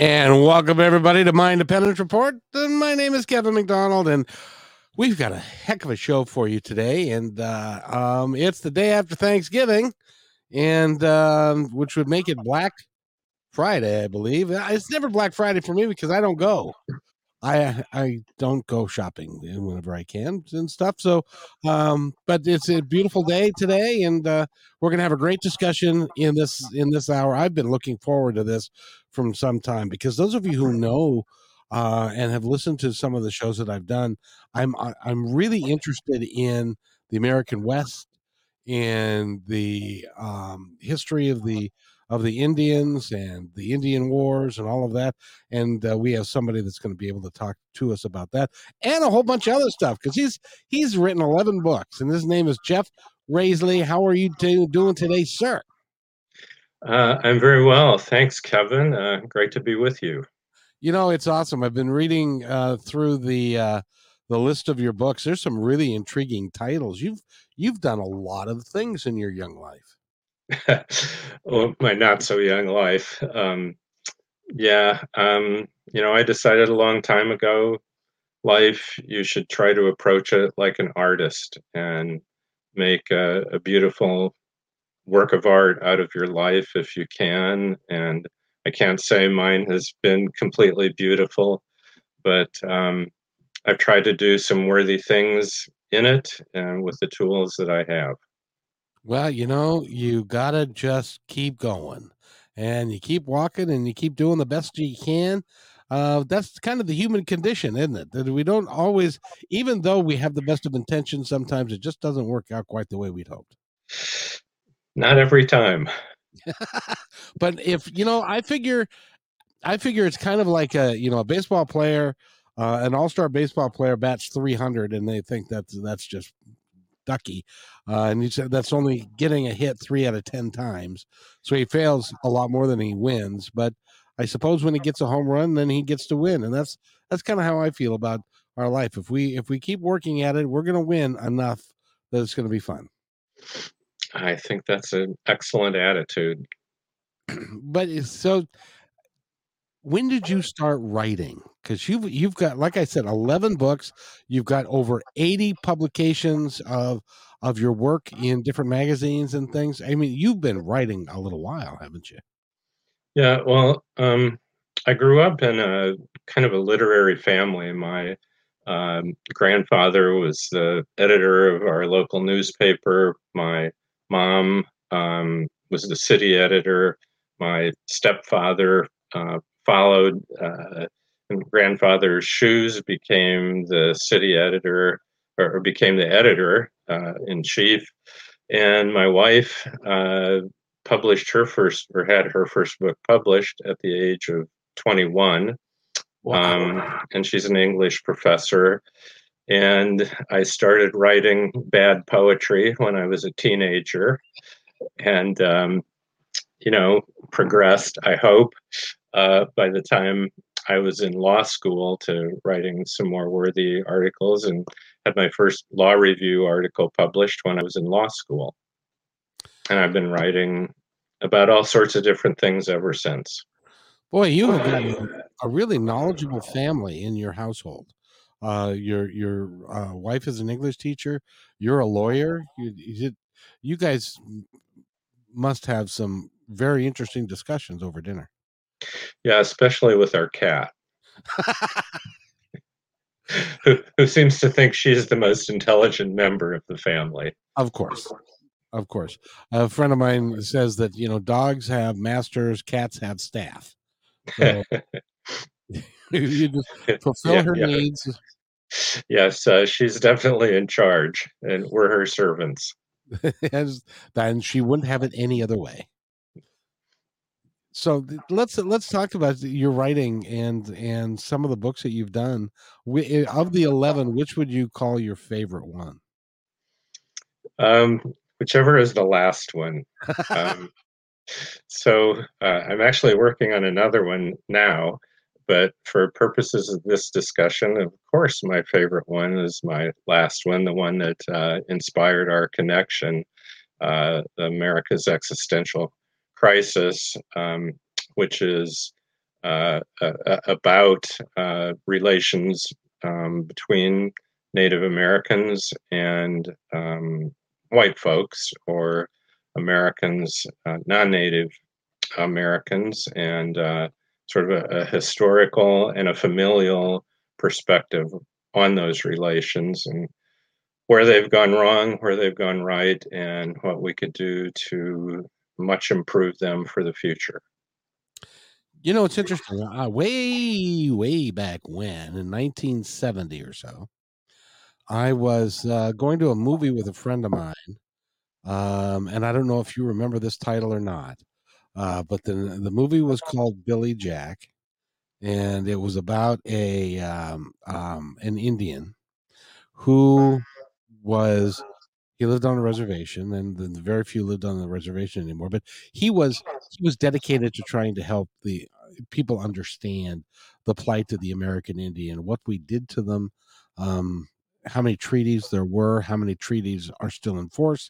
And welcome everybody to my Independence Report. My name is Kevin McDonald, and we've got a heck of a show for you today. And uh, um, it's the day after Thanksgiving, and um, which would make it Black Friday, I believe. Uh, it's never Black Friday for me because I don't go. I I don't go shopping whenever I can and stuff. So, um, but it's a beautiful day today, and uh, we're gonna have a great discussion in this in this hour. I've been looking forward to this from some time because those of you who know uh, and have listened to some of the shows that I've done, I'm I'm really interested in the American West and the um, history of the of the Indians and the Indian Wars and all of that. And uh, we have somebody that's going to be able to talk to us about that and a whole bunch of other stuff because he's he's written eleven books and his name is Jeff Rasley. How are you do, doing today, sir? Uh, I'm very well, thanks, Kevin. Uh, great to be with you. You know, it's awesome. I've been reading uh, through the uh, the list of your books. There's some really intriguing titles. You've you've done a lot of things in your young life. well, my not so young life. Um, yeah, um, you know, I decided a long time ago, life you should try to approach it like an artist and make a, a beautiful work of art out of your life if you can. And I can't say mine has been completely beautiful, but um, I've tried to do some worthy things in it and with the tools that I have. Well, you know, you got to just keep going and you keep walking and you keep doing the best you can. Uh, that's kind of the human condition, isn't it? That we don't always, even though we have the best of intentions, sometimes it just doesn't work out quite the way we'd hoped. Not every time. but if, you know, I figure, I figure it's kind of like a, you know, a baseball player, uh, an all-star baseball player bats 300 and they think that's, that's just ducky. Uh, and he said that's only getting a hit three out of 10 times. So he fails a lot more than he wins. But I suppose when he gets a home run, then he gets to win. And that's, that's kind of how I feel about our life. If we, if we keep working at it, we're going to win enough that it's going to be fun. I think that's an excellent attitude. but so when did you start writing? Because you've you've got like i said 11 books. You've got over 80 publications of of your work in different magazines and things. I mean you've been writing a little while haven't you? Yeah well um i grew up in a kind of a literary family. My um, grandfather was the editor of our local newspaper. My mom um, was the city editor. My stepfather uh, followed uh, grandfather's shoes became the city editor or became the editor uh, in chief. And my wife uh, published her first or had her first book published at the age of 21 wow. um, and she's an english professor and i started writing bad poetry when i was a teenager and um, you know progressed i hope uh, by the time I was in law school to writing some more worthy articles and had my first law review article published when I was in law school. And I've been writing about all sorts of different things ever since. Boy, you have got a really knowledgeable family in your household. Uh, your your uh, wife is an English teacher. You're a lawyer. You, you, you guys must have some very interesting discussions over dinner. Yeah, especially with our cat. who, who seems to think she's the most intelligent member of the family. Of course. Of course. A friend of mine says that, you know, dogs have masters, cats have staff. So you just fulfill yeah, her yeah. needs. Yes, uh, she's definitely in charge, and we're her servants. and she wouldn't have it any other way. So let's let's talk about your writing and and some of the books that you've done. Eh, of the eleven, which would you call your favorite one? Um, whichever is the last one. Um, so uh, I'm actually working on another one now, but for purposes of this discussion, of course, my favorite one is my last one, the one that uh, inspired our connection, uh, America's existential crisis, um, which is uh, about uh, relations um, between Native Americans and um, white folks or Americans, uh, non native Americans, and uh, sort of a, a, historical and a familial perspective on those relations and where they've gone wrong, where they've gone right, and what we could do to much improve them for the future. You know, it's interesting. Uh, way, way back when, in 1970 or so, I was uh, going to a movie with a friend of mine, um, and I don't know if you remember this title or not, uh, but the the movie was called Billy Jack, and it was about a um, um, an Indian who was he lived on a reservation, and the very few lived on the reservation anymore. But he was he was dedicated to trying to help the uh, people understand the plight of the American Indian, what we did to them, um, how many treaties there were, how many treaties are still in force,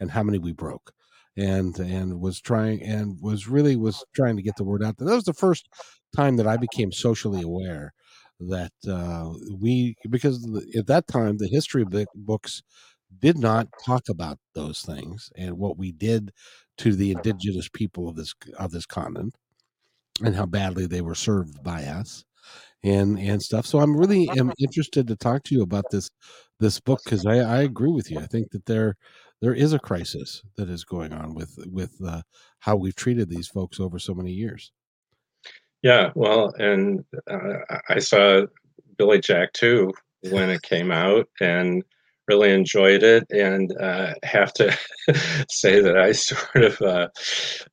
and how many we broke. And and was trying and was really was trying to get the word out. That was the first time that I became socially aware that uh, we because at that time the history books did not talk about those things and what we did to the indigenous people of this of this continent and how badly they were served by us and and stuff. So I'm really am interested to talk to you about this this book because I, I agree with you. I think that there there is a crisis that is going on with with uh, how we've treated these folks over so many years. Yeah, well, and uh, I saw Billy Jack too when it came out, and really enjoyed it and uh, have to say that I sort of uh,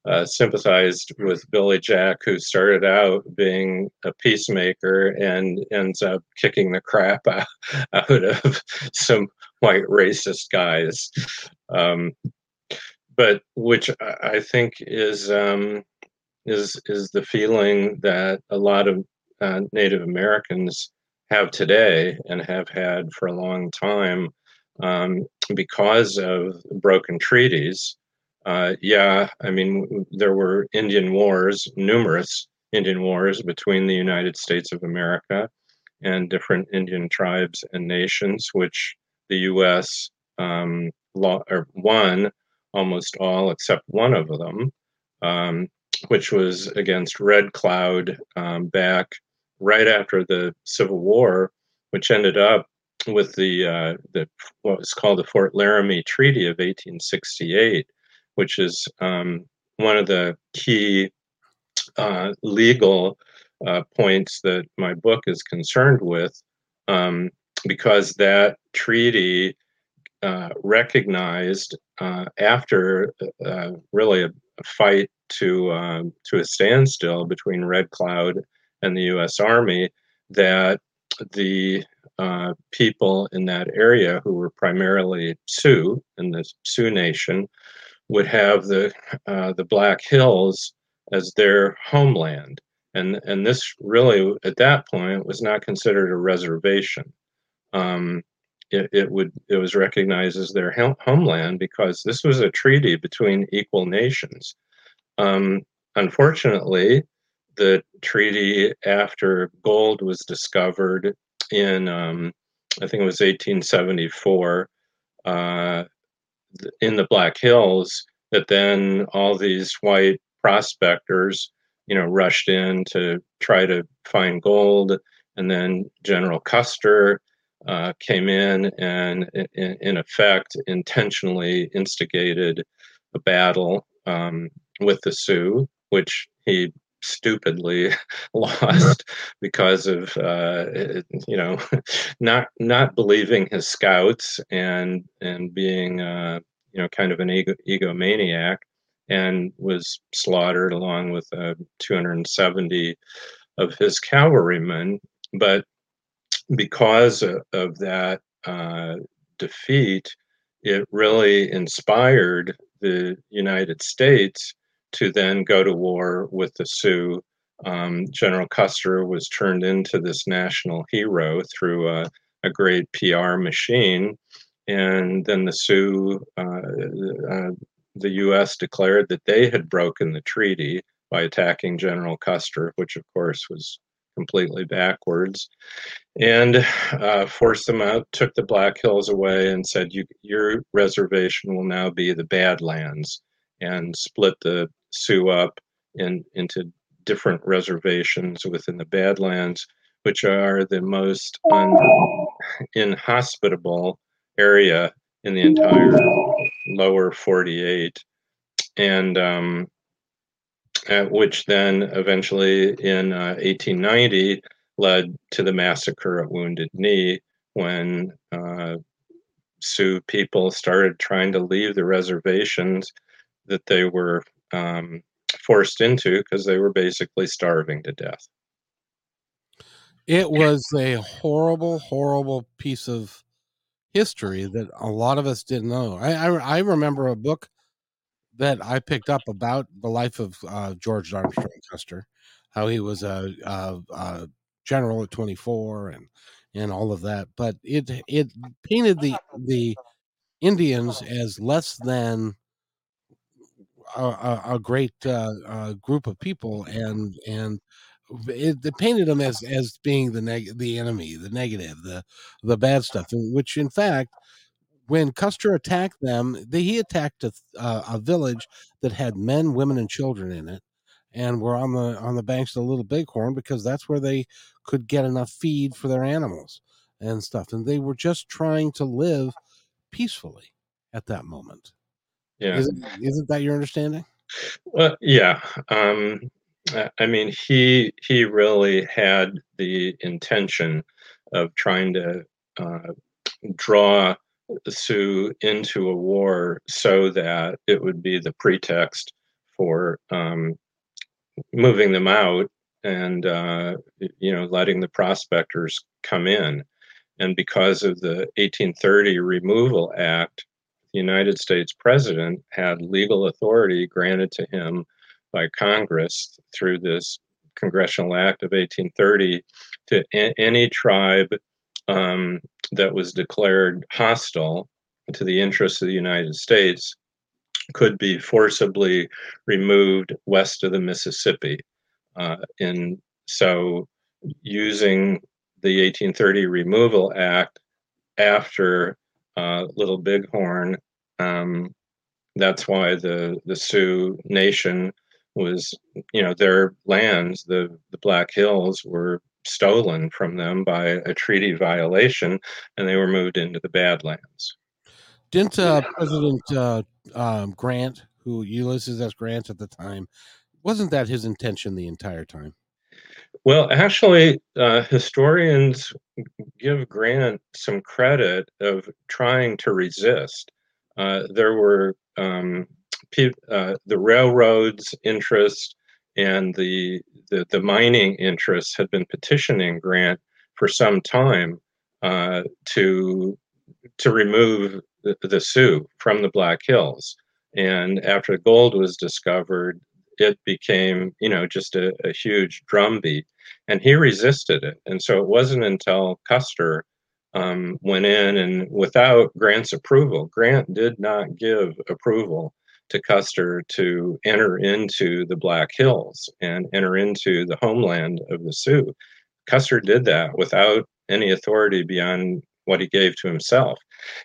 uh, sympathized with Billy Jack, who started out being a peacemaker and ends up kicking the crap out, out of some white racist guys. Um, but which I think is um, is is the feeling that a lot of uh, Native Americans have today and have had for a long time um, because of broken treaties. Uh, yeah, I mean, there were Indian wars, numerous Indian wars between the United States of America and different Indian tribes and nations, which the U.S. Um, law, or won almost all except one of them, um, which was against Red Cloud um, back right after the Civil War, which ended up with the uh, the what was called the Fort Laramie Treaty of 1868, which is um, one of the key uh, legal uh, points that my book is concerned with, um, because that treaty uh, recognized uh, after uh, really a, a, fight to um, to a standstill between Red Cloud and the U.S. Army that the uh, people in that area who were primarily Sioux in the Sioux Nation would have the uh, the Black Hills as their homeland, and and this really at that point was not considered a reservation. Um, it, it would it was recognized as their homeland because this was a treaty between equal nations. Um, unfortunately, the treaty after gold was discovered in um, I think it was 1874 uh, in the Black Hills that then all these white prospectors, you know, rushed in to try to find gold, and then General Custer uh, came in and, in, in, effect, intentionally instigated a battle um, with the Sioux, which he stupidly lost because of uh, you know not not believing his scouts and and being uh, you know, kind of an ego, egomaniac and was slaughtered along with uh, 270 of his cavalrymen. But because of, that uh, defeat, it really inspired the United States to then go to war with the Sioux. Um, General Custer was turned into this national hero through a, a great PR machine. And then the Sioux, uh, uh, the U.S. declared that they had broken the treaty by attacking General Custer, which of course was completely backwards, and uh, forced them out, took the Black Hills away, and said, Your reservation will now be the Badlands, and split the Sioux up in, into different reservations within the Badlands, which are the most un- inhospitable area in the entire lower 48. And um, which then eventually in uh, 1890 led to the massacre at Wounded Knee when uh, Sioux people started trying to leave the reservations that they were um, forced into because they were basically starving to death. It was a horrible, horrible piece of history that a lot of us didn't know. I, I, I remember a book that I picked up about the life of uh, George Armstrong Custer, how he was a, a, a, general at 24 and and all of that. But it it painted the the Indians as less than a, a great uh, group of people, and and it, it, painted them as as being the neg- the enemy, the negative, the the bad stuff, which in fact when Custer attacked them, they, he attacked a, uh, a village that had men, women, and children in it, and were on the on the banks of the Little Bighorn because that's where they could get enough feed for their animals and stuff. And they were just trying to live peacefully at that moment. Yeah, isn't, isn't that your understanding? Well, yeah. Um, I mean, he he really had the intention of trying to uh, draw Sioux into a war so that it would be the pretext for um, moving them out and uh, you know letting the prospectors come in. And because of the 1830 Removal Act, the United States president had legal authority granted to him by Congress through this Congressional Act of 1830 to a- any tribe um, that was declared hostile to the interests of the United States could be forcibly removed west of the Mississippi. Uh, and so, using the 1830 Removal Act after uh, Little Bighorn, um, that's why the, the Sioux Nation was, you know, their lands, the, the Black Hills, were stolen from them by a treaty violation, and they were moved into the Badlands. Didn't uh, President uh, um, Grant, who Ulysses S. Grant at the time, wasn't that his intention the entire time? Well, actually, uh, historians give Grant some credit of trying to resist. Uh, there were um, pe- uh, the railroads' interest and the, the, the mining interests had been petitioning Grant for some time uh, to to remove the, the, Sioux from the Black Hills. And after gold was discovered, it became you know just a, a huge drumbeat, and he resisted it. And so it wasn't until Custer um, went in and without Grant's approval, Grant did not give approval to Custer to enter into the Black Hills and enter into the homeland of the Sioux. Custer did that without any authority beyond what he gave to himself.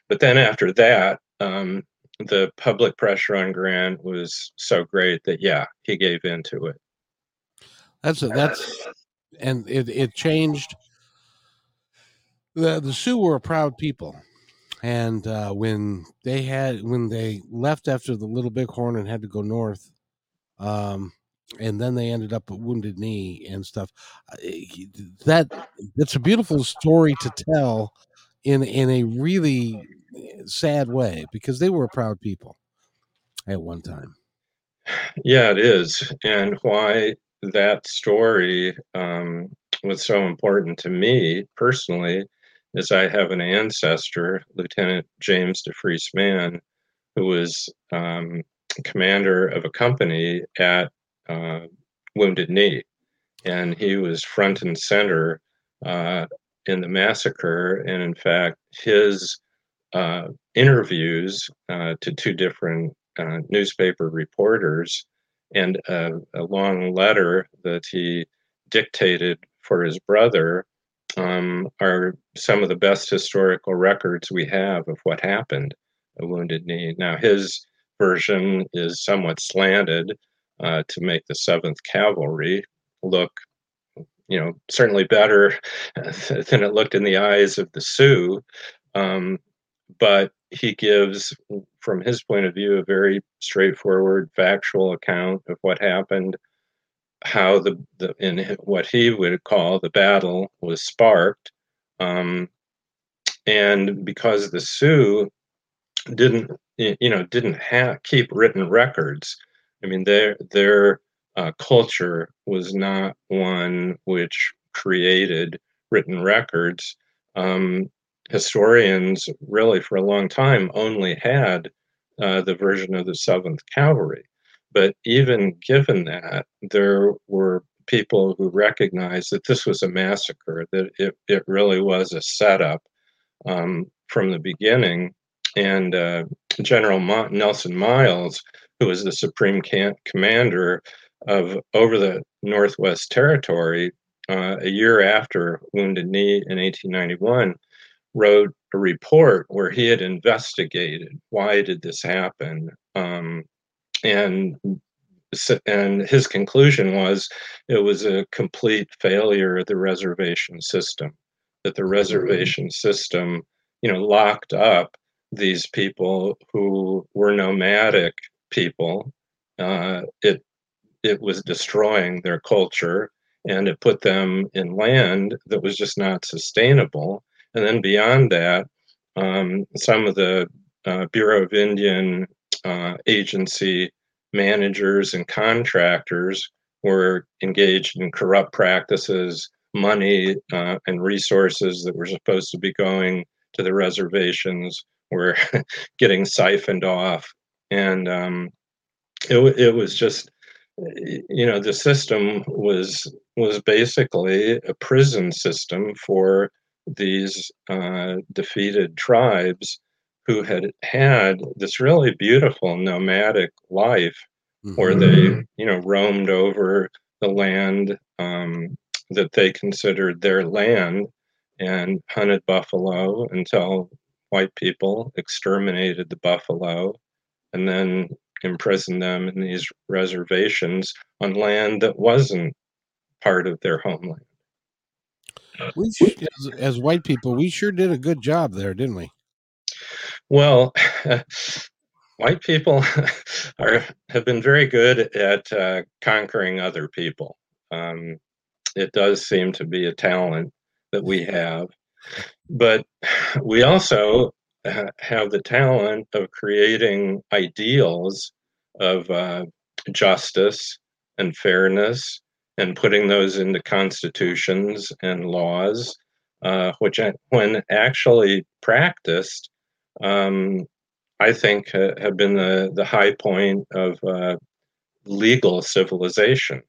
But then after that, um, the public pressure on Grant was so great that yeah, he gave in to it. That's a, that's and it it changed. The the Sioux were a proud people and uh, when they had when they left after the Little Bighorn and had to go north, um, and then they ended up at Wounded Knee and stuff. Uh, that that's a beautiful story to tell in in a really sad way because they were a proud people at one time. Yeah, it is. And why that story um, was so important to me personally is I have an ancestor, Lieutenant James DeFries Mann, who was um, commander of a company at uh, Wounded Knee. And he was front and center uh, in the massacre. And in fact, his uh, interviews uh, to two different uh, newspaper reporters and a, a, long letter that he dictated for his brother um, are some of the best historical records we have of what happened at Wounded Knee. Now, his version is somewhat slanted uh, to make the 7th Cavalry look, you know, certainly better than it looked in the eyes of the Sioux. Um, but he gives, from his point of view, a very straightforward, factual account of what happened, how the, the in what he would call the battle was sparked, um, and because the Sioux didn't, you know, didn't have keep written records. I mean, their their uh, culture was not one which created written records. Um, historians really for a long time only had uh, the version of the 7th Cavalry. But even given that, there were people who recognized that this was a massacre, that it, it really was a setup um, from the beginning. And uh, General Ma- Nelson Miles, who was the supreme can- commander of over the Northwest Territory, uh, a year after Wounded Knee in 1891, wrote a report where he had investigated why did this happen um, and and his conclusion was it was a complete failure of the reservation system that the reservation system you know locked up these people who were nomadic people. Uh, it it was destroying their culture and it put them in land that was just not sustainable. And then beyond that, um, some of the uh, Bureau of Indian uh, Agency managers and contractors were engaged in corrupt practices, money uh, and resources that were supposed to be going to the reservations were getting siphoned off. And um, it, it was just you know the system was was basically a prison system for these uh, defeated tribes who had had this really beautiful nomadic life mm-hmm. where they, you know, roamed over the land um, that they considered their land and hunted buffalo until white people exterminated the buffalo and then imprisoned them in these reservations on land that wasn't part of their homeland we as, as, white people, we sure did a good job there, didn't we? Well, white people are have been very good at uh, conquering other people. Um, it does seem to be a talent that we have, but we also have the talent of creating ideals of uh, justice and fairness and putting those into constitutions and laws, uh, which, when actually practiced, um, I think uh, have been the, the high point of uh, legal civilization.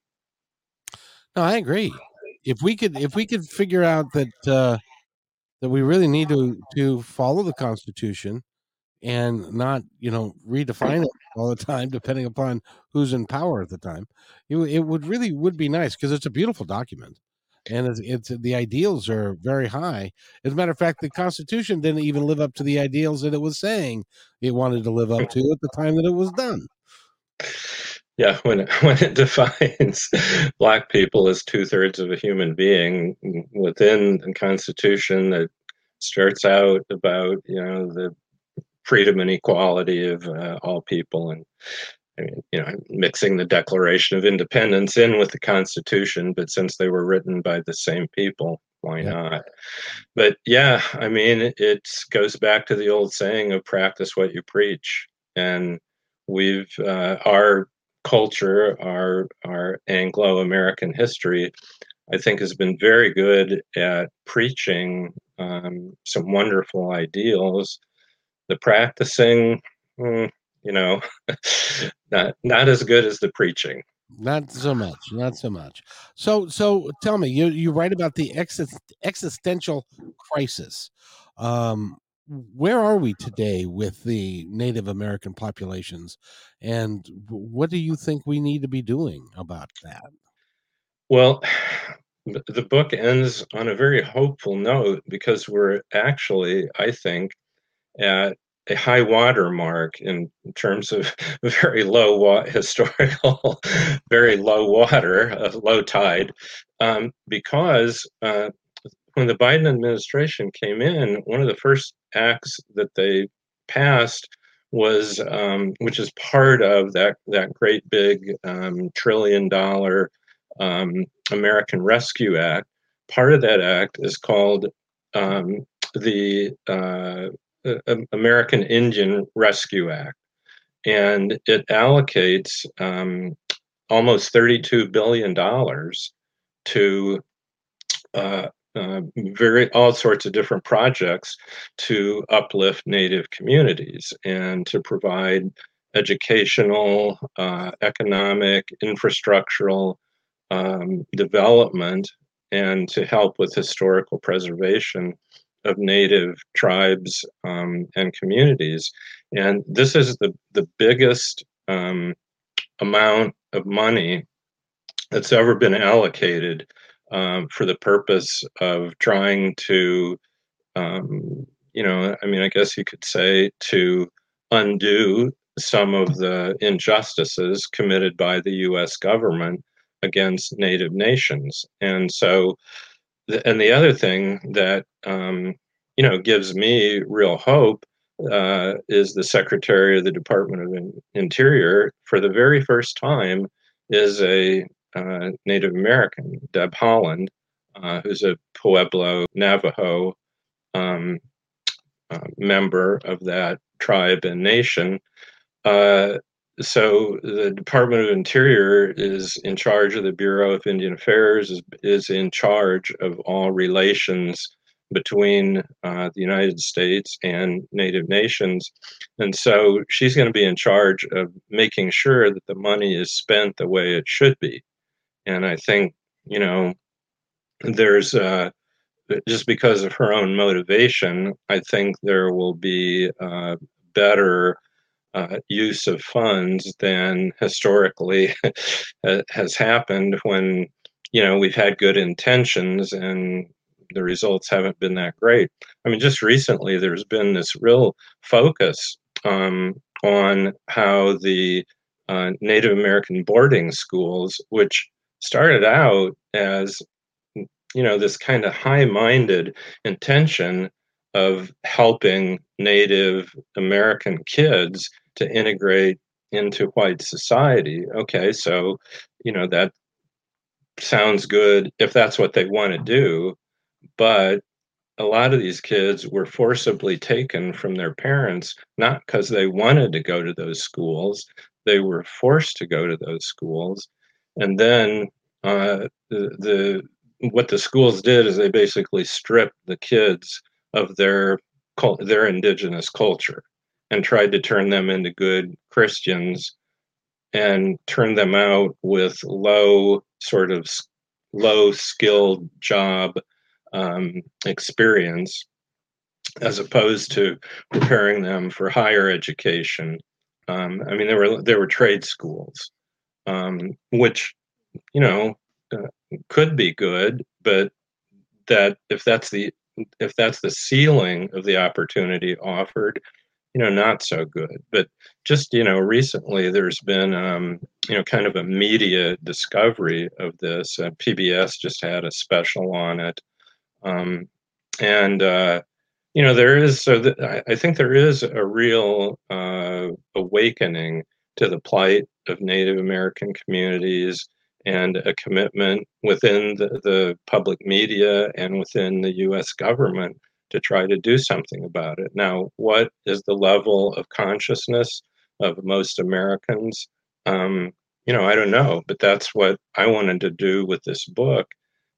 No, I agree. If we could, if we could figure out that uh, that we really need to to follow the Constitution and not you know redefine it all the time depending upon who's in power at the time it, it would really would be nice because it's a beautiful document and it's, it's, the ideals are very high. As a matter of fact the constitution didn't even live up to the ideals that it was saying it wanted to live up to at the time that it was done. Yeah when it, when it defines black people as two-thirds of a human being within the constitution that starts out about you know the freedom and equality of uh, all people and I mean, you know, mixing the Declaration of Independence in with the Constitution, but since they were written by the same people, Why yeah. not? But yeah, I mean, it goes back to the old saying of practice what you preach. And we've, uh, our culture, our, our Anglo American history, I think has been very good at preaching um, some wonderful ideals. The practicing, mm, you know, not not as good as the preaching. Not so much. Not so much. So so tell me, you you write about the existential crisis. Um, where are we today with the Native American populations, and what do you think we need to be doing about that? Well, the book ends on a very hopeful note because we're actually, I think, at a high water mark in terms of very low wa- historical, very low water, uh, low tide, um, because uh, when the Biden administration came in, one of the first acts that they passed was, um, which is part of that that great big um, trillion dollar um, American Rescue Act. Part of that act is called um, the uh, American Indian Rescue Act, and it allocates um, almost $32 billion to uh, uh, very all sorts of different projects to uplift Native communities and to provide educational, uh, economic, infrastructural um, development and to help with historical preservation of native tribes um, and communities. And this is the, the biggest um, amount of money that's ever been allocated um, for the purpose of trying to, um, you know, I mean, I guess you could say to undo some of the injustices committed by the US government against native nations. And so, and the other thing that um, you know gives me real hope uh, is the Secretary of the Department of Interior for the very first time is a uh, Native American, Deb Haaland, uh, who's a Pueblo Navajo um, uh, member of that tribe and nation. Uh, so the Department of Interior is in charge of the Bureau of Indian Affairs, is, is in charge of all relations between uh, the United States and Native nations. And so she's going to be in charge of making sure that the money is spent the way it should be. And I think, you know, there's uh, just because of her own motivation, I think there will be uh, better uh, use of funds than historically has happened when you know we've had good intentions and the results haven't been that great. I mean, just recently there's been this real focus um, on how the uh, Native American boarding schools, which started out as you know this kind of high-minded intention of helping Native American kids to integrate into white society. Okay, so you know that sounds good if that's what they want to do, but a lot of these kids were forcibly taken from their parents not because they wanted to go to those schools they were forced to go to those schools and then uh, the, the what the schools did is they basically stripped the kids of their their indigenous culture and tried to turn them into good Christians and turn them out with low sort of low skilled job um, experience as opposed to preparing them for higher education. Um, I mean, there were there were trade schools, um, which you know uh, could be good, but that if that's the if that's the ceiling of the opportunity offered, you know, not so good. But just, you know, recently there's been, um, you know, kind of a media discovery of this. Uh, PBS just had a special on it. Um, and, uh, you know, there is, so th- I think there is a real uh, awakening to the plight of Native American communities and a commitment within the, the public media and within the US government to try to do something about it. Now, what is the level of consciousness of most Americans? Um, you know, I don't know, but that's what I wanted to do with this book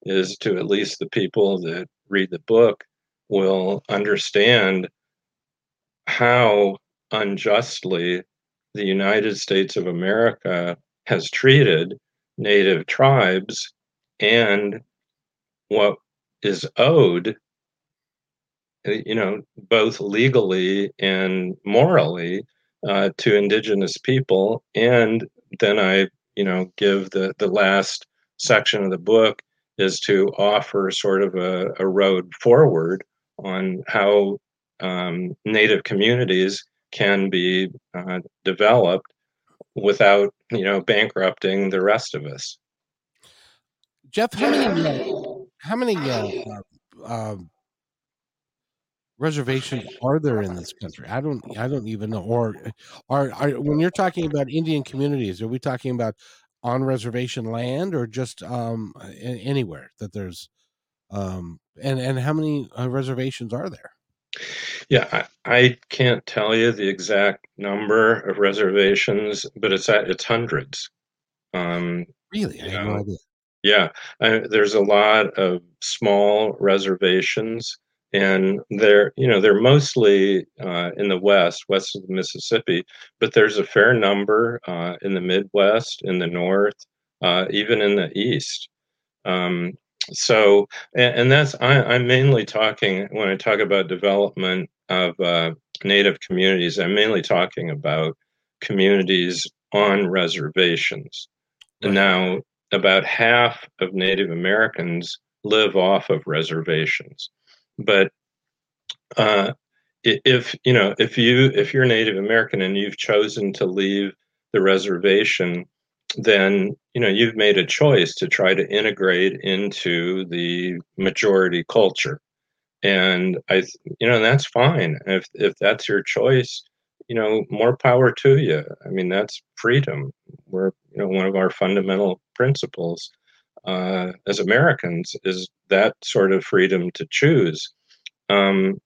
is to at least the people that read the book will understand how unjustly the United States of America has treated native tribes and what is owed you know both legally and morally uh, to indigenous people and then i you know give the the last section of the book is to offer sort of a, a road forward on how um, native communities can be uh, developed without you know bankrupting the rest of us. Jeff, how many uh, how many uh, uh, reservations are there in this country? I don't I don't even know. Or are, are when you're talking about Indian communities, are we talking about on reservation land or just um, anywhere that there's um, and and how many uh, reservations are there? Yeah, I, I, can't tell you the exact number of reservations, but it's at it's hundreds. Um, really, I have know, no idea. Yeah, I, there's a lot of small reservations, and they're you know they're mostly uh, in the west, west of the Mississippi, but there's a fair number uh, in the Midwest, in the North, uh, even in the East. Um, so and, and that's I, am mainly talking when i talk about development of uh, native communities i'm mainly talking about communities on reservations right. now about half of native americans live off of reservations but uh, if you know if you if you're native american and you've chosen to leave the reservation then you know you've made a choice to try to integrate into the majority culture. And i you know that's fine. If if that's your choice you know more power to you. I mean that's freedom. We're you know one of our fundamental principles uh, as americans is that sort of freedom to choose um,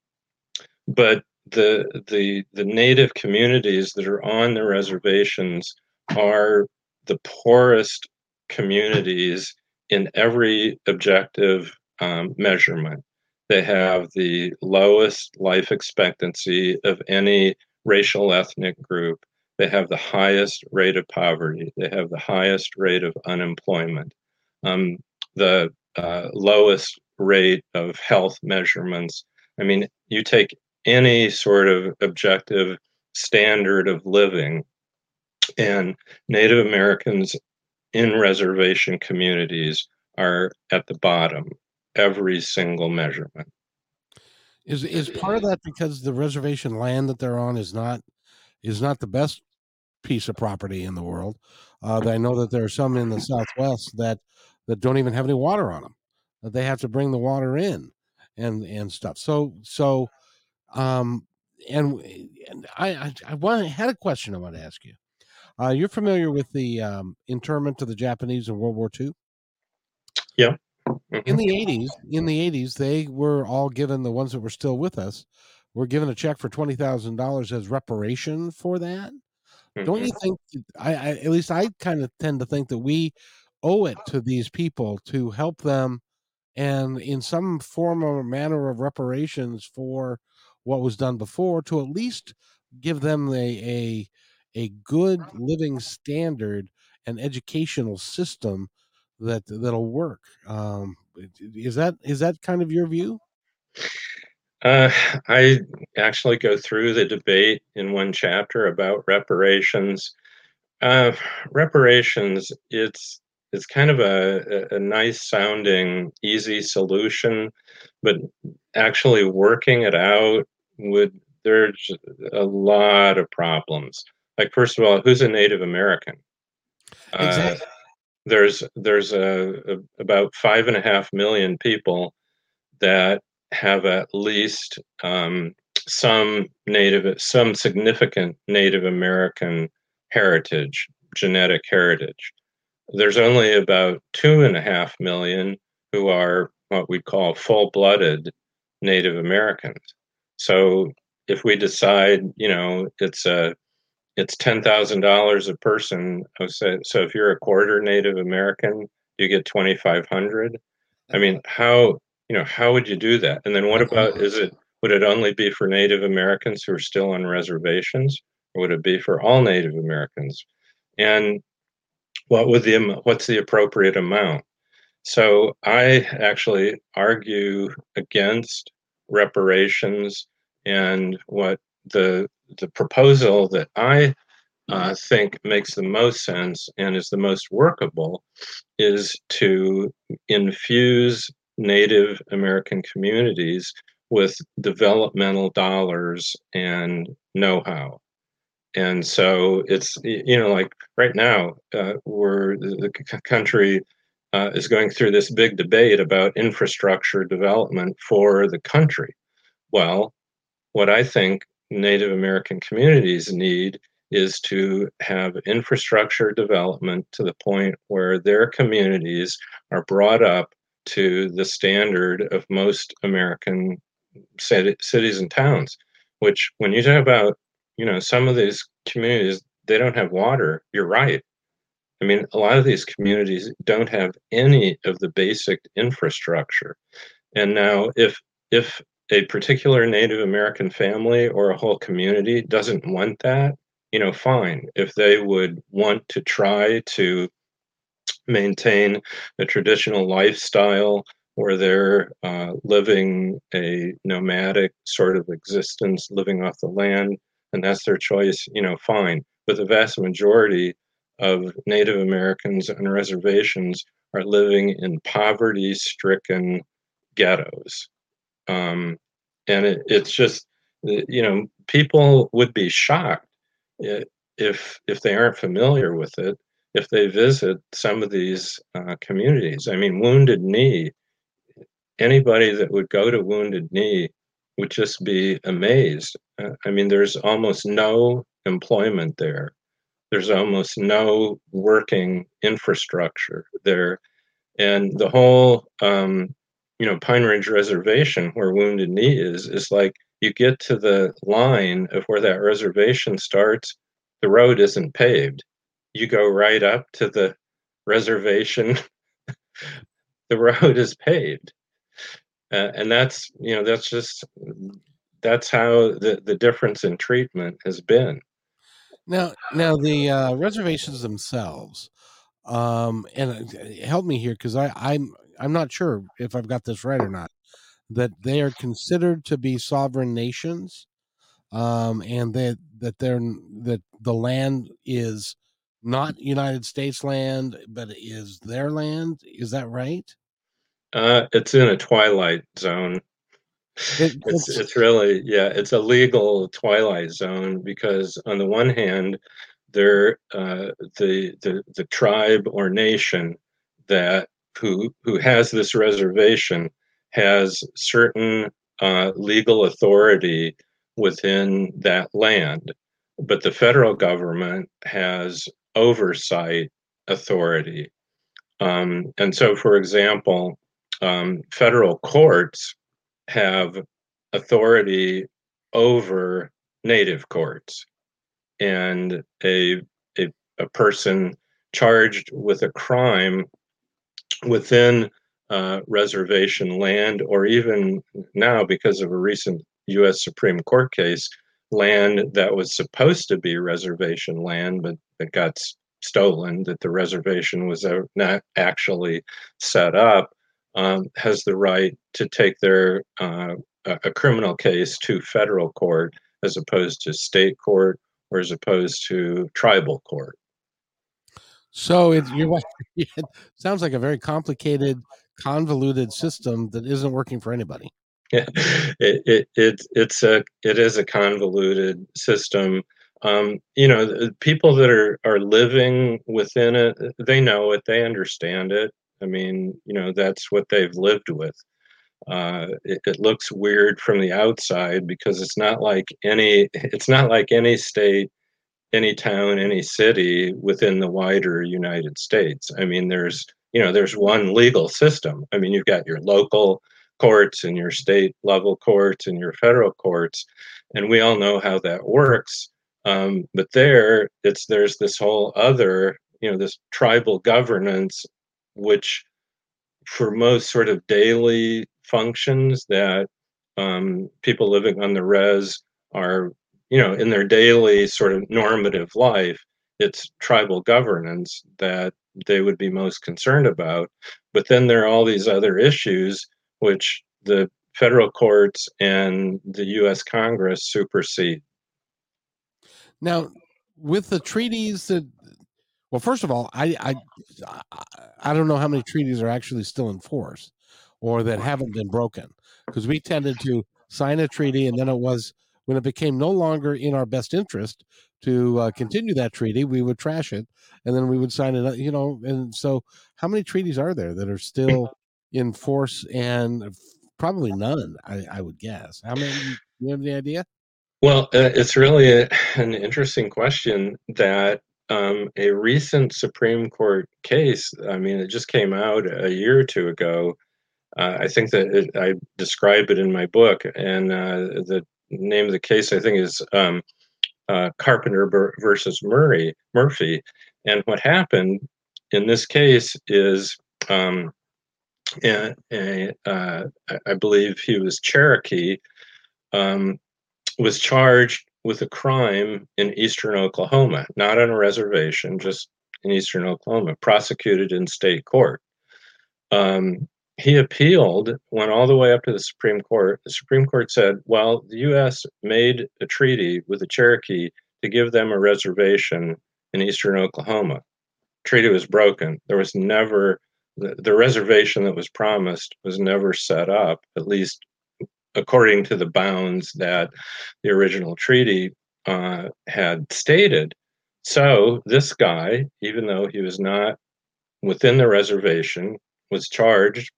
but the the the native communities that are on the reservations are the poorest communities in every objective um, measurement. They have the lowest life expectancy of any racial ethnic group. They have the highest rate of poverty. They have the highest rate of unemployment, um, the uh, lowest rate of health measurements. I mean, you take any sort of objective standard of living and Native Americans in reservation communities are at the bottom every single measurement. Is is part of that because the reservation land that they're on is not is not the best piece of property in the world? Uh, I know that there are some in the Southwest that that don't even have any water on them. That they have to bring the water in and and stuff. So so um and, and I I, I want had a question I want to ask you. Uh, you're familiar with the um, internment of the Japanese in World War II? Yeah. Mm-hmm. In the 80s, in the 80s, they were all given the ones that were still with us were given a check for twenty thousand dollars as reparation for that. Mm-hmm. Don't you think? I, I at least I kind of tend to think that we owe it to these people to help them and in some form or manner of reparations for what was done before to at least give them a, a a good living standard and educational system that that'll work. Um, is that is that kind of your view? Uh, I actually go through the debate in one chapter about reparations. Uh, reparations, it's it's kind of a, a nice sounding, easy solution, but actually working it out would there's a lot of problems. Like first of all who's a native american? Uh, exactly. Uh, there's there's a, a, about five and a half million people that have at least um, some native some significant native american heritage genetic heritage there's only about two and a half million who are what we call full-blooded Native Americans. So if we decide, you know, it's a it's ten thousand dollars a person. Oh, so, so if you're a quarter Native American, you get twenty five hundred. I mean, how you know how would you do that? And then what about is it would it only be for Native Americans who are still on reservations, or would it be for all Native Americans? And what would the what's the appropriate amount? So I actually argue against reparations and what the the proposal that I uh, think makes the most sense and is the most workable is to infuse Native American communities with developmental dollars and know-how. And so it's you know like right now uh, we're the country uh, is going through this big debate about infrastructure development for the country. Well, what I think Native American communities need is to have infrastructure development to the point where their communities are brought up to the standard of most American cities and towns. Which, when you talk about, you know, some of these communities, they don't have water. You're right. I mean, a lot of these communities don't have any of the basic infrastructure. And now, if if a particular Native American family or a whole community doesn't want that, you know, fine. If they would want to try to maintain a traditional lifestyle where they're uh, living a nomadic sort of existence, living off the land, and that's their choice, you know, fine. But the vast majority of Native Americans on reservations are living in poverty stricken ghettos. Um, and it, it's just, you know, people would be shocked if if they aren't familiar with it if they visit some of these uh, communities. I mean, Wounded Knee. Anybody that would go to Wounded Knee would just be amazed. Uh, I mean, there's almost no employment there. There's almost no working infrastructure there, and the whole um, you know Pine Ridge Reservation where Wounded Knee is is like you get to the line of where that reservation starts, the road isn't paved. You go right up to the reservation, the road is paved. Uh, and that's you know that's just that's how the the difference in treatment has been now now the uh, reservations themselves um and uh, help me here because i i'm I'm not sure if I've got this right or not, that they are considered to be sovereign nations, um, and that that they're that the land is not United States land, but is their land. Is that right? Uh, it's in a twilight zone. It, it's, it's, it's really yeah, it's a legal twilight zone because on the one hand, they're uh, the the the tribe or nation that who who has this reservation has certain uh, legal authority within that land, but the federal government has oversight authority. Um, and so, for example, um, federal courts have authority over native courts, and a, a, a person charged with a crime within uh, reservation land, or even now, because of a recent U.S. Supreme Court case, land that was supposed to be reservation land, but it got stolen, that the reservation was not actually set up, um, has the right to take their uh, a criminal case to federal court as opposed to state court or as opposed to tribal court. So it, it sounds like a very complicated, convoluted system that isn't working for anybody. Yeah, it, it, it it's a it is a convoluted system. Um, you know, people that are are living within it, they know it, they understand it. I mean, you know, that's what they've lived with. Uh, it, it, looks weird from the outside because it's not like any it's not like any state any town, any city within the wider United States. I mean, there's you know there's one legal system. I mean, you've got your local courts and your state level courts and your federal courts, and we all know how that works. Um, but there, it's there's this whole other you know this tribal governance, which for most sort of daily functions that um, people living on the res are you know, in their daily sort of normative life, it's tribal governance that they would be most concerned about. But then there are all these other issues which the federal courts and the US Congress supersede. Now, with the treaties that well, first of all, I I I don't know how many treaties are actually still in force or that haven't been broken because we tended to sign a treaty and then it was when it became no longer in our best interest to uh, continue that treaty, we would trash it, and then we would sign it. You know, and so how many treaties are there that are still in force? And probably none. I, I would guess. How many? You have any idea? Well, uh, it's really a, an interesting question that um, a recent Supreme Court case. I mean, it just came out a year or two ago. Uh, I think that it, I describe it in my book, and uh, the name of the case I think is um, uh, Carpenter versus Murray Murphy, and what happened in this case is, um, uh, I believe he was Cherokee, um, was charged with a crime in eastern Oklahoma, not on a reservation, just in eastern Oklahoma, prosecuted in state court. Um, he appealed, went all the way up to the Supreme Court. The Supreme Court said, well, the U.S. made a treaty with the Cherokee to give them a reservation in eastern Oklahoma. Treaty was broken. There was never the, the reservation that was promised was never set up, at least according to the bounds that the original treaty uh, had stated. So this guy, even though he was not within the reservation, was charged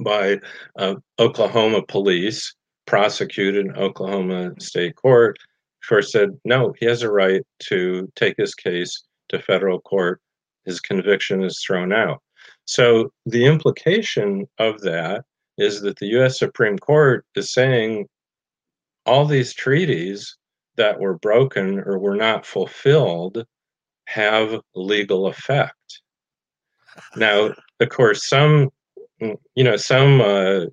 by uh, Oklahoma police, prosecuted in Oklahoma State Court, first said, no, he has a right to take his case to federal court. His conviction is thrown out. So the implication of that is that the US Supreme Court is saying all these treaties that were broken or were not fulfilled have legal effect. Now, of course, some you know, some uh,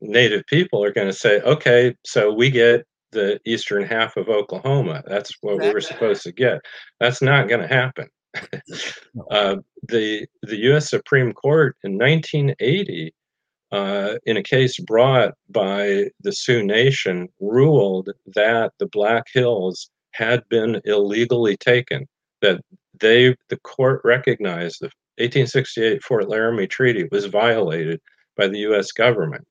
native people are going to say, okay, so we get the eastern half of Oklahoma. That's what we were supposed to get. That's not going to happen. uh, the the U.S. Supreme Court in 1980, uh, in a case brought by the Sioux Nation, ruled that the Black Hills had been illegally taken. That they the court recognized the 1868 Fort Laramie Treaty was violated by the US government.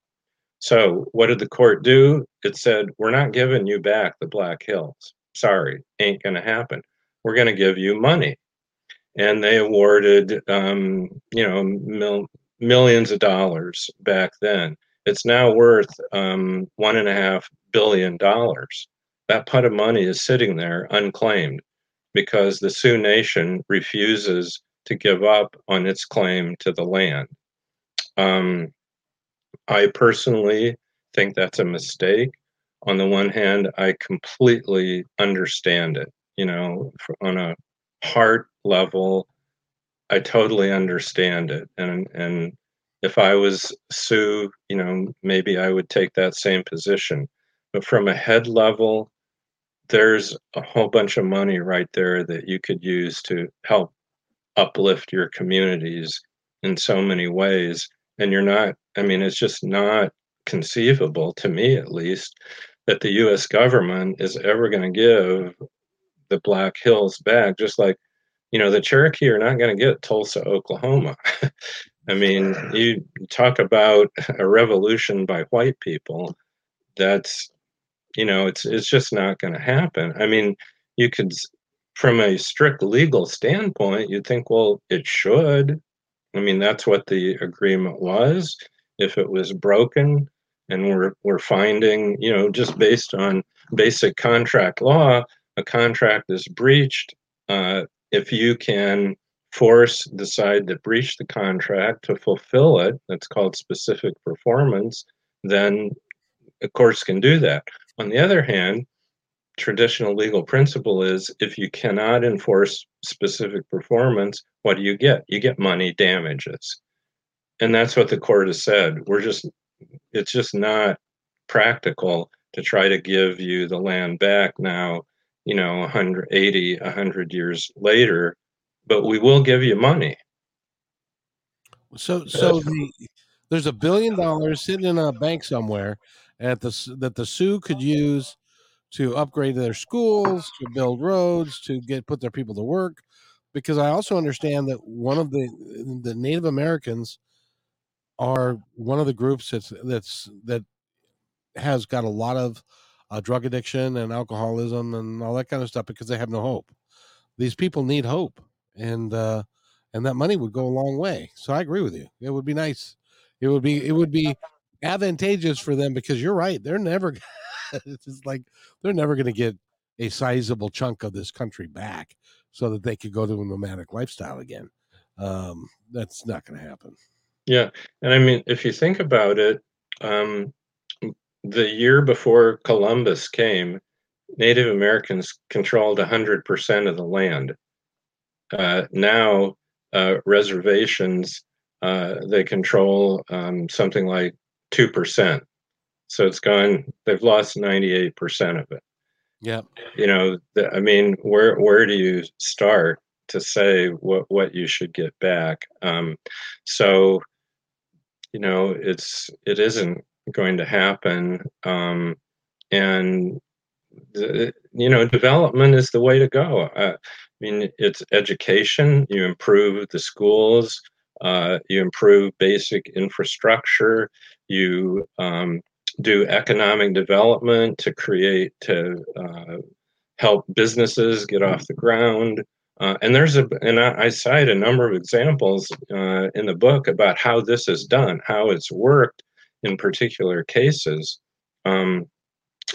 So, what did the court do? It said, We're not giving you back the Black Hills. Sorry, ain't going to happen. We're going to give you money. And they awarded, um, you know, mil- millions of dollars back then. It's now worth um, one and a half billion dollars. That pot of money is sitting there unclaimed because the Sioux Nation refuses to give up on its claim to the land. Um, I personally think that's a mistake. On the one hand, I completely understand it. You know, on a heart level, I totally understand it. And and if I was Sioux, you know, maybe I would take that same position. But from a head level, there's a whole bunch of money right there that you could use to help uplift your communities in so many ways and you're not i mean it's just not conceivable to me at least that the US government is ever going to give the Black Hills back just like you know the Cherokee are not going to get Tulsa Oklahoma I mean you talk about a revolution by white people that's you know it's it's just not going to happen I mean you could from a strict legal standpoint, you'd think, well, it should. I mean, that's what the agreement was. If it was broken, and we're we're finding, you know, just based on basic contract law, a contract is breached, uh, if you can force the side that breached the contract to fulfill it, that's called specific performance, then the courts can do that. On the other hand, traditional legal principle is if you cannot enforce specific performance, what do you get? You get money damages. And that's what the court has said. We're just, it's just not practical to try to give you the land back now, you know, 180, 100 years later, but we will give you money. So, so the, there's a billion dollars sitting in a bank somewhere at the that the Sioux could use to upgrade their schools, to build roads, to get put their people to work. Because I also understand that one of the the Native Americans are one of the groups that's that's that has got a lot of uh, drug addiction and alcoholism and all that kind of stuff because they have no hope. These people need hope, and uh, and that money would go a long way. So I agree with you. It would be nice. It would be it would be advantageous for them because you're right. They're never it's like they're never going to get a sizable chunk of this country back so that they could go to a nomadic lifestyle again. Um, that's not going to happen. Yeah, and I mean, if you think about it, um, the year before Columbus came, Native Americans controlled 100% of the land. Uh, now, uh, reservations, uh, they control um, something like 2%. So it's gone, they've lost 98% of it. Yeah. You know, the, I mean, where, where do you start to say what, what you should get back? Um, so, you know, it's, it isn't going to happen. Um, and, the, you know, development is the way to go. Uh, I mean, it's education, you improve the schools, uh, you improve basic infrastructure, you um, do economic development to create to uh, help businesses get off the ground. Uh, and there's a and I, I, cite a number of examples uh, in the book about how this is done, how it's worked in particular cases. Um,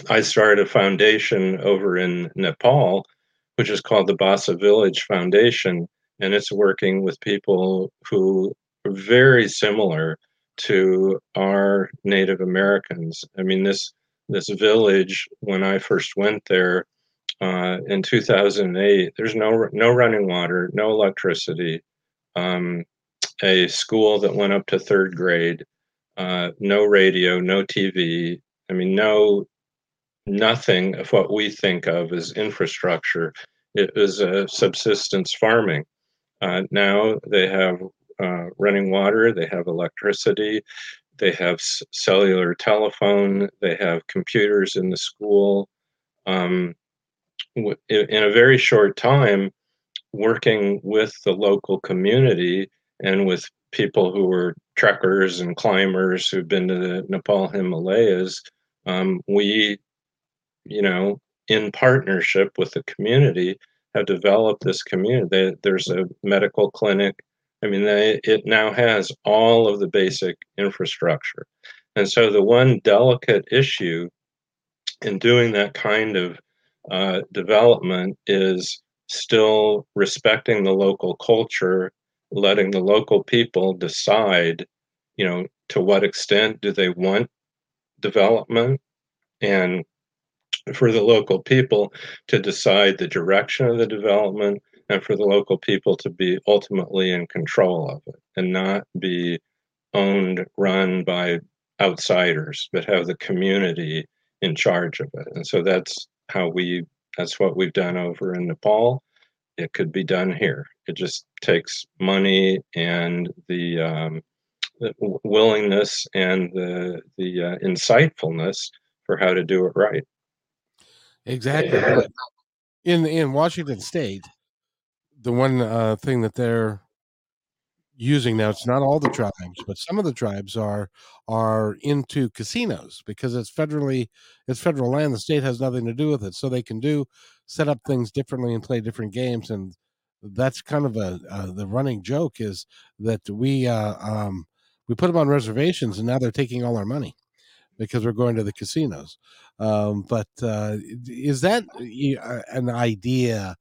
I started a foundation over in Nepal, which is called the Basa Village Foundation, and it's working with people who are very similar to our Native Americans. I mean, this this village when I first went there uh, in 2008, there's no no running water, no electricity, um, a school that went up to third grade, uh, no radio, no TV. I mean, no nothing of what we think of as infrastructure. It was a subsistence farming. Uh, now they have uh, running water, they have electricity, they have c- cellular telephone, they have computers in the school. Um, w- in a very short time, working with the local community and with people who were trekkers and climbers who've been to the Nepal Himalayas, um, we, you know, in partnership with the community, have developed this community. There's a medical clinic I mean, they, it now has all of the basic infrastructure. And so the one delicate issue in doing that kind of uh, development is still respecting the local culture, letting the local people decide, you know, to what extent do they want development and for the local people to decide the direction of the development and for the local people to be ultimately in control of it and not be owned, run by outsiders, but have the community in charge of it. And so that's how we, that's what we've done over in Nepal. It could be done here. It just takes money and the, um, the willingness and the the uh, insightfulness for how to do it right. Exactly. Yeah. In in Washington State, the one uh, thing that they're using now it's not all the tribes but some of the tribes are are into casinos because it's federally it's federal land the state has nothing to do with it so they can do set up things differently and play different games and that's kind of a uh, the running joke is that we uh, um, we put them on reservations and now they're taking all our money because we're going to the casinos. Um, but uh, is that an idea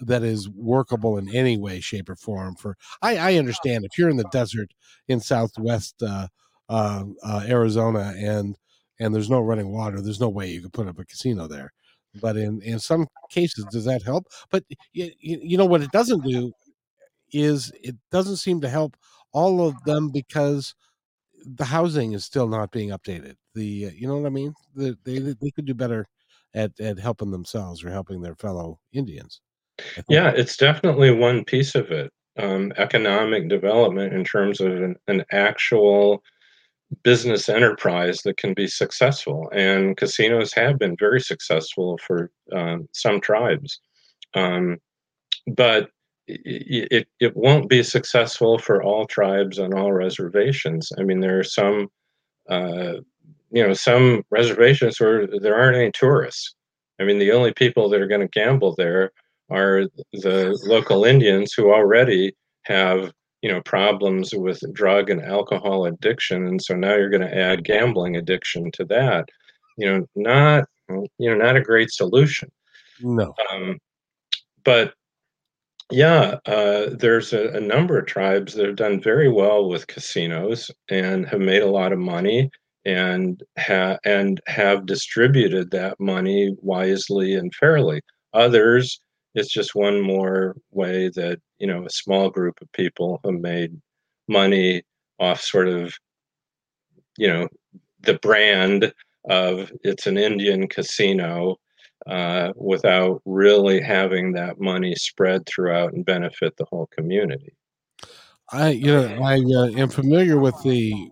that is workable in any way, shape, or form? For I, I understand if you're in the desert in Southwest uh, uh, uh, Arizona and and there's no running water, there's no way you could put up a casino there. But in in some cases, does that help? But you, you know what it doesn't do is it doesn't seem to help all of them because the housing is still not being updated. The uh, you know what I mean? The, they they could do better at at helping themselves or helping their fellow Indians. Yeah, it's definitely one piece of it. Um, economic development in terms of an, an actual business enterprise that can be successful. And casinos have been very successful for um, some tribes. Um, but it, it, won't be successful for all tribes on all reservations. I mean, there are some, uh, you know, some reservations where there aren't any tourists. I mean, the only people that are going to gamble there are the local Indians who already have you know problems with drug and alcohol addiction and so now you're going to add gambling addiction to that. You know not you know not a great solution. No. Um, but yeah uh, there's a, a, number of tribes that have done very well with casinos and have made a lot of money and ha- and have distributed that money wisely and fairly. Others it's just one more way that you know a small group of people have made money off sort of you know the brand of it's an Indian casino uh, without really having that money spread throughout and benefit the whole community. I you know I uh, am familiar with the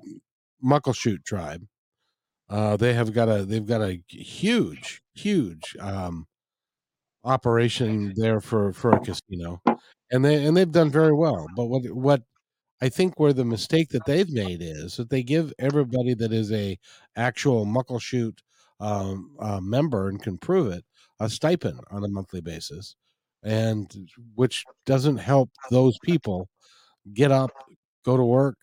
Muckleshoot tribe. Uh, they have got a they've got a huge huge um, operation there for for a casino, and they and they've done very well. But what what I think where the mistake that they've made is that they give everybody that is a actual Muckleshoot um, uh, member and can prove it a stipend on a monthly basis, and which doesn't help those people get up, go to work,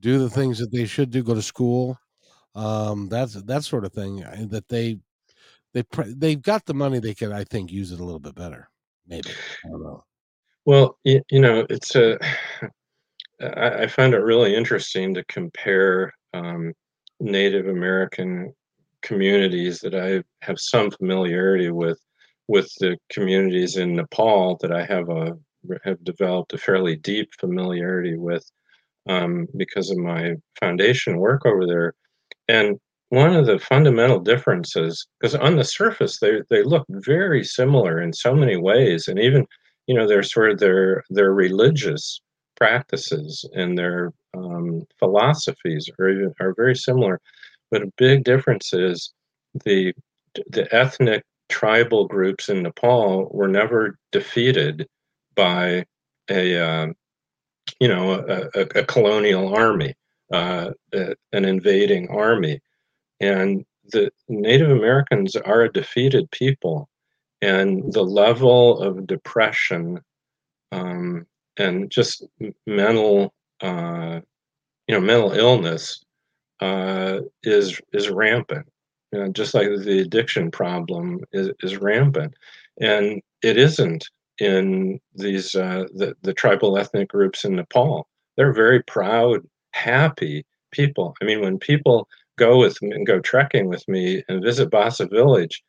do the things that they should do, go to school. Um, that's that sort of thing uh, that they they they've got the money. They could, I think, use it a little bit better. Maybe I don't know. Well, you, you know, it's a. I, I find it really interesting to compare um, Native American communities that I have some familiarity with with the communities in Nepal that I have a have developed a fairly deep familiarity with um, because of my foundation work over there. And one of the fundamental differences because on the surface they they look very similar in so many ways and even you know they're sort of their their religious practices and their um, philosophies are even, are very similar. But a big difference is the the ethnic tribal groups in Nepal were never defeated by a uh, you know a, a, a colonial army uh, an invading army and the Native Americans are a defeated people, and the level of depression um, and just mental, uh, you know, mental illness uh, is is rampant. You know, just like the addiction problem is, is rampant, and it isn't in these uh, the the tribal ethnic groups in Nepal. They're very proud, happy people. I mean, when people go with me and go trekking with me and visit Basa Village,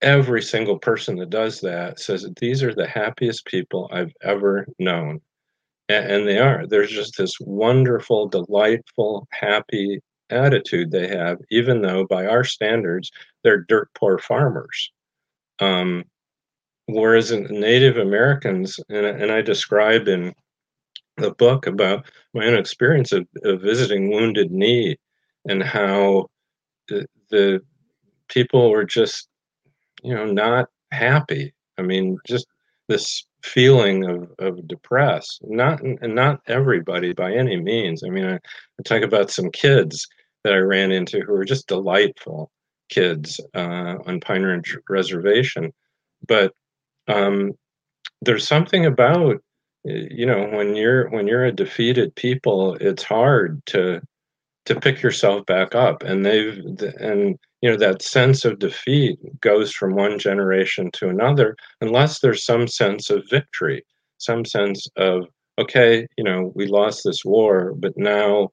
every single person that does that says that these are the happiest people I've ever known. And, and they are. There's just this wonderful, delightful, happy attitude they have, even though by our standards, they're dirt poor farmers. Um, whereas in Native Americans, and, and I describe in the book about my own experience of, of visiting Wounded Knee and how the, the people were just you know not happy. I mean just this feeling of, of depressed not and not everybody by any means. I mean I, I talk about some kids that i ran into who were just delightful kids uh, on pine ridge reservation. But um, there's something about you know when you're when you're a defeated people it's hard to to pick yourself back up and they've and you know that sense of defeat goes from one generation to another unless there's some sense of victory some sense of okay you know we lost this war but now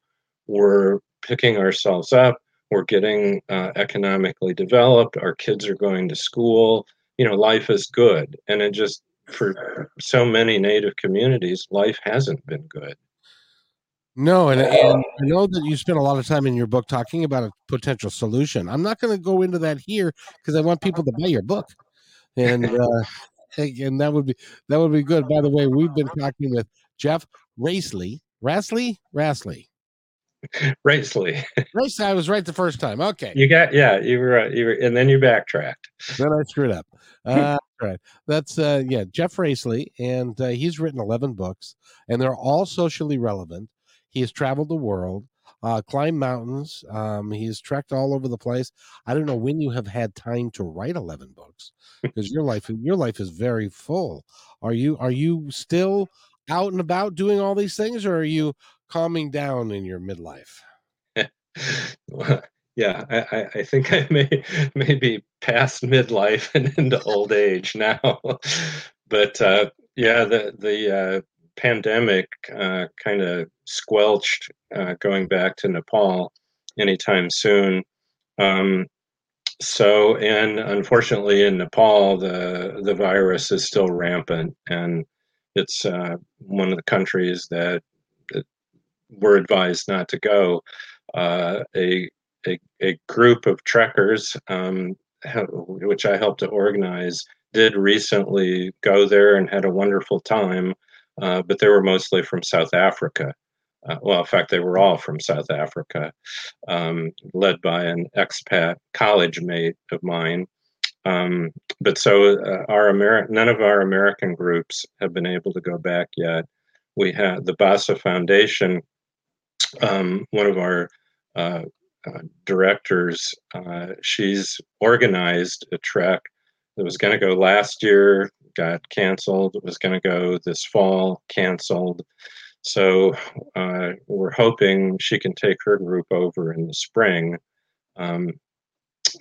we're picking ourselves up we're getting uh, economically developed our kids are going to school you know life is good. And it just for so many native communities life hasn't been good no, and, and I know that you spent a lot of time in your book talking about a potential solution. I'm not going to go into that here because I want people to buy your book, and uh, and that would be that would be good. By the way, we've been talking with Jeff Raisley, Rasley, Rasley, Raisley. Raisley. I was right the first time. Okay, you got yeah, you were uh, you were, and then you backtracked. Then I screwed up. Uh, right. That's uh, yeah, Jeff Raisley, and uh, he's written 11 books, and they're all socially relevant. He has traveled the world, uh, climbed mountains. Um, has trekked all over the place. I don't know when you have had time to write eleven books because your life your life is very full. Are you are you still out and about doing all these things, or are you calming down in your midlife? yeah, I, I think I may may be past midlife and into old age now. but uh, yeah, the the uh, pandemic uh, kind of squelched uh, going back to Nepal anytime soon. Um, so, and unfortunately, in Nepal, the the virus is still rampant, and it's uh, one of the countries that, that we're advised not to go. Uh, a, a, a group of trekkers, um, which I helped to organize, did recently go there and had a wonderful time uh, but they were mostly from South Africa. Uh, well, in fact, they were all from South Africa, um, led by an expat college mate of mine. Um, but so uh, our Ameri- none of our American groups have been able to go back yet. We had the Basa Foundation. Um, one of our uh, uh, directors, uh, she's organized a trek that was going to go last year got canceled. It was going to go this fall, canceled. So uh, we're hoping she can take her group over in the spring. Um,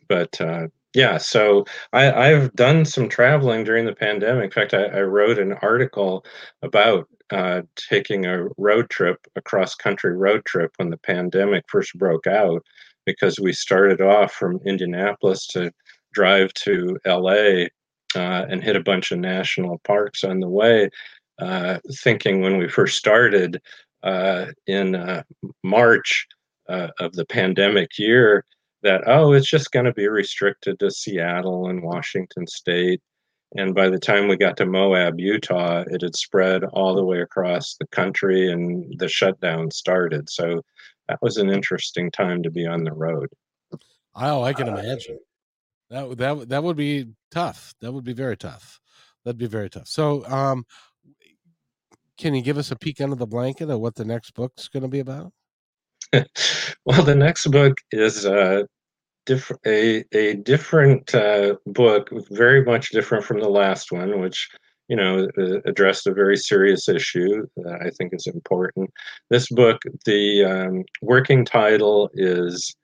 but uh, yeah, so I, have done some traveling during the pandemic. In fact, I, I wrote an article about uh, taking a road trip, a cross country road trip when the pandemic first broke out, because we started off from Indianapolis to drive to LA uh, and hit a bunch of national parks on the way, uh, thinking when we first started uh, in uh, March uh, of the pandemic year that, oh, it's just going to be restricted to Seattle and Washington State. And by the time we got to Moab, Utah, it had spread all the way across the country and the shutdown started. So that was an interesting time to be on the road. Oh, I can imagine. That that that would be tough. That would be very tough. That'd be very tough. So, um, can you give us a peek under the blanket of what the next book's going to be about? well, the next book is uh, diff- a a different uh, book, very much different from the last one, which you know addressed a very serious issue that I think is important. This book, the um, working title is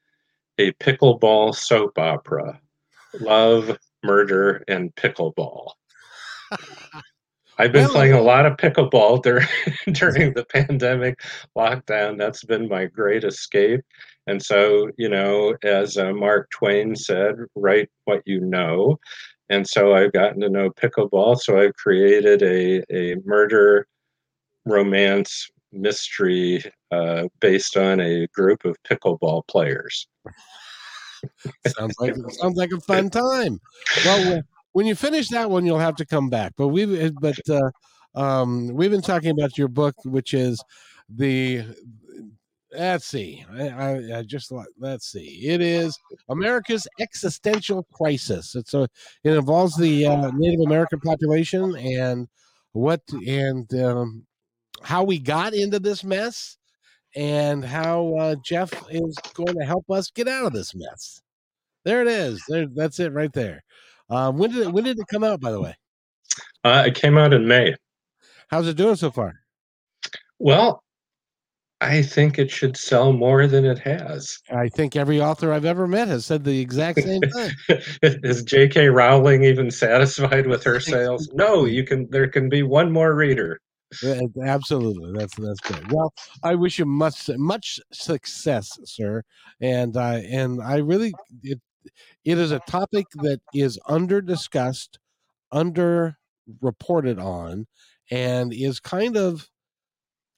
a pickleball soap opera love, murder, and pickleball. I've been playing a lot of pickleball during during the pandemic lockdown. That's been my great escape. And so, you know, as uh, Mark Twain said, write what you know. And so I've gotten to know pickleball. So I've created a, a murder romance mystery uh, based on a group of pickleball players sounds like sounds like a fun time. Well, when you finish that one, you'll have to come back. But we, eh, but uh, um, we've been talking about your book, which is the. Let's see. I, I, I just let's see. It is America's existential crisis. It's a. It involves the uh, Native American population and what and um, how we got into this mess and how uh, Jeff is going to help us get out of this mess. There it is. There, that's it right there. Um, when did it, when did it come out? By the way, uh, it came out in May. How's it doing so far? Well, I think it should sell more than it has. I think every author I've ever met has said the exact same thing. Is J.K. Rowling even satisfied with her sales? No, you can. There can be one more reader. Absolutely, that's that's good. Well, I wish you much much success, sir. And uh, and I really it it is a topic that is under discussed, under reported on, and is kind of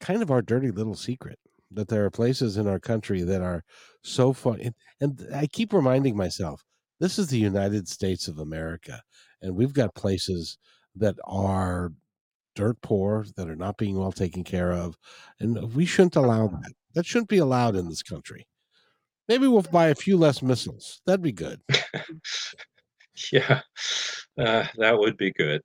kind of our dirty little secret that there are places in our country that are so fun. And, and I keep reminding myself, this is the United States of America, and we've got places that are dirt poor that are not being well taken care of, and we shouldn't allow that. That shouldn't be allowed in this country. Maybe we'll buy a few less missiles. That'd be good. yeah, uh, that would be good.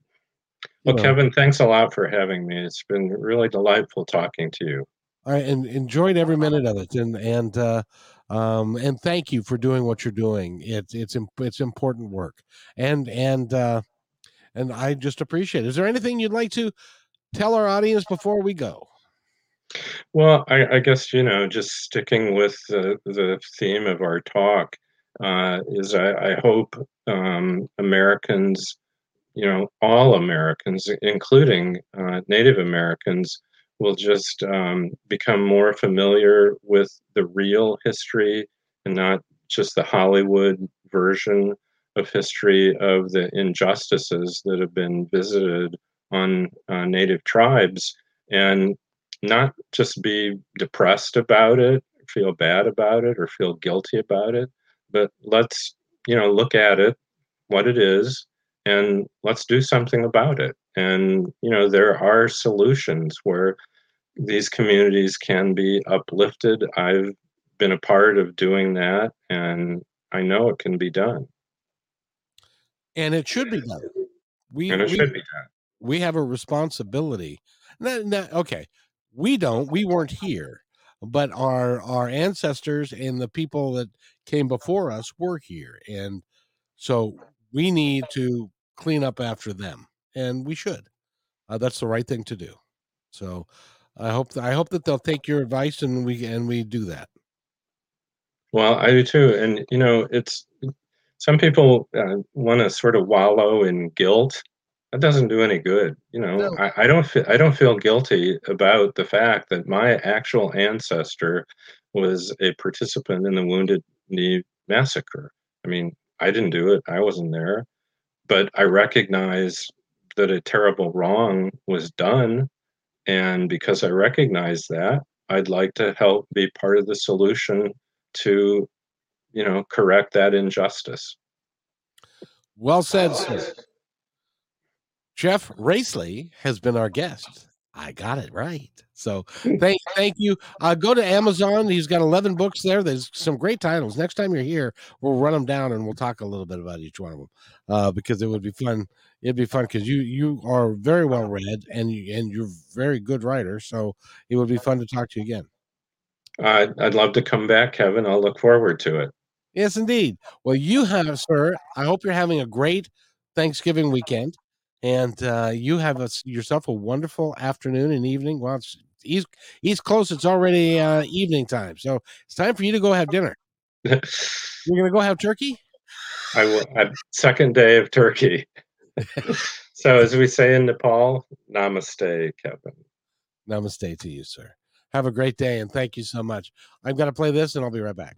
Well, well, Kevin, thanks a lot for having me. It's been really delightful talking to you. I and enjoyed every minute of it, and and uh, um, and thank you for doing what you're doing. It's it's it's important work, and and uh, and I just appreciate. it. Is there anything you'd like to tell our audience before we go? Well, I, I guess you know, just sticking with the the theme of our talk uh, is I, I hope um, Americans you know, all Americans, including uh, Native Americans, will just um, become more familiar with the real history and not just the Hollywood version of history of the injustices that have been visited on uh, Native tribes and not just be depressed about it, feel bad about it, or feel guilty about it, but let's, you know, look at it, what it is, and let's do something about it. And, you know, there are solutions where these communities can be uplifted. I've been a part of doing that, and I know it can be done. And it should be done. We, and it we, should be done. We have a responsibility. Not, not, okay, we don't. We weren't here, but our our ancestors and the people that came before us were here, and so we need to clean up after them, and we should. Uh, that's the right thing to do. So I hope I hope that they'll take your advice and we and we do that. Well, I do too, and you know, it's some people uh, want to sort of wallow in guilt. That doesn't do any good. You know, no. I, I don't feel I don't feel guilty about the fact that my actual ancestor was a participant in the Wounded Knee massacre. I mean, I didn't do it. I wasn't there but I recognize that a terrible wrong was done. And because I recognize that, I'd like to help be part of the solution to, you know, correct that injustice. Well said, sir. Jeff Rasley has been our guest. I got it right. So thank thank you. Uh, go to Amazon. He's got eleven books there. There's some great titles. Next time you're here, we'll run them down and we'll talk a little bit about each one of them uh, because it would be fun. It'd be fun because you you are very well read and you, and you're very good writer. So it would be fun to talk to you again. I'd, I'd love to come back, Kevin. I'll look forward to it. Yes, indeed. Well, you have, sir. I hope you're having a great Thanksgiving weekend and uh, you have a, yourself a wonderful afternoon and evening. Well, it's East East Coast. It's already uh, evening time, so it's time for you to go have dinner. You're gonna go have turkey. I will. second day of turkey. so, as we say in Nepal, Namaste, Kevin. Namaste to you, sir. Have a great day, and thank you so much. I've got to play this, and I'll be right back.